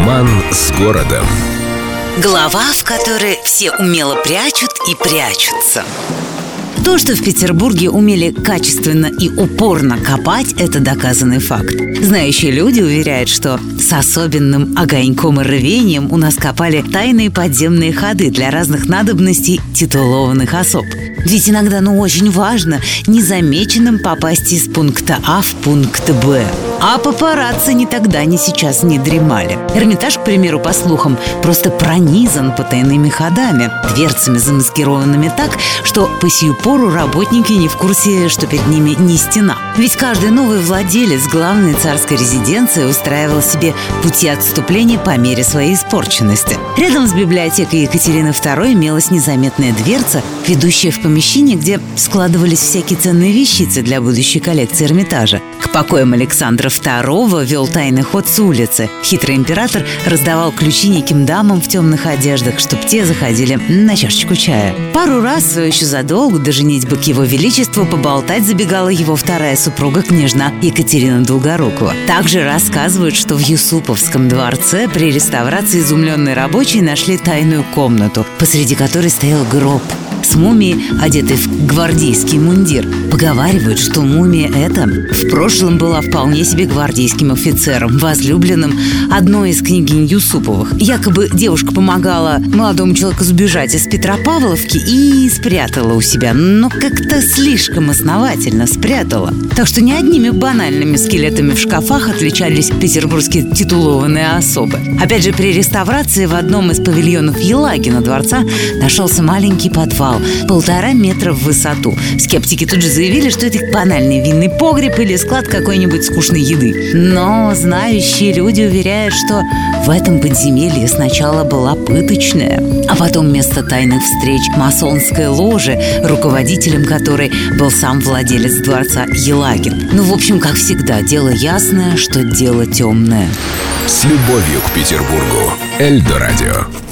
Роман с городом. Глава, в которой все умело прячут и прячутся. То, что в Петербурге умели качественно и упорно копать, это доказанный факт. Знающие люди уверяют, что с особенным огоньком и рвением у нас копали тайные подземные ходы для разных надобностей титулованных особ. Ведь иногда, ну, очень важно незамеченным попасть из пункта А в пункт Б. А папарацци ни тогда, ни сейчас не дремали. Эрмитаж, к примеру, по слухам, просто пронизан потайными ходами, дверцами, замаскированными так, что по сию пору работники не в курсе, что перед ними не стена. Ведь каждый новый владелец главной царской резиденции устраивал себе пути отступления по мере своей испорченности. Рядом с библиотекой Екатерины II имелась незаметная дверца, ведущая в помещение, где складывались всякие ценные вещицы для будущей коллекции Эрмитажа. К покоям Александра II вел тайный ход с улицы. Хитрый император раздавал ключи неким дамам в темных одеждах, чтоб те заходили на чашечку чая. Пару раз, еще задолго до женитьбы к его величеству, поболтать забегала его вторая супруга, княжна Екатерина Долгорукова. Также рассказывают, что в Юсуповском дворце при реставрации изумленные рабочие нашли тайную комнату, посреди которой стоял гроб с мумией, одетой в гвардейский мундир. Поговаривают, что мумия эта в прошлом была вполне себе гвардейским офицером, возлюбленным одной из княгинь Юсуповых. Якобы девушка помогала молодому человеку сбежать из Петропавловки и спрятала у себя, но как-то слишком основательно спрятала. Так что не одними банальными скелетами в шкафах отличались петербургские титулованные особы. Опять же, при реставрации в одном из павильонов Елагина дворца нашелся маленький подвал, полтора метра в высоту. Скептики тут же заявили, что это банальный винный погреб или склад какой-нибудь скучной еды. Но знающие люди уверяют, что в этом подземелье сначала была пыточная, а потом вместо тайных встреч масонская ложа, руководителем которой был сам владелец дворца Елагин. Ну, в общем, как всегда, дело ясное, что дело темное. С любовью к Петербургу. Эльдо радио.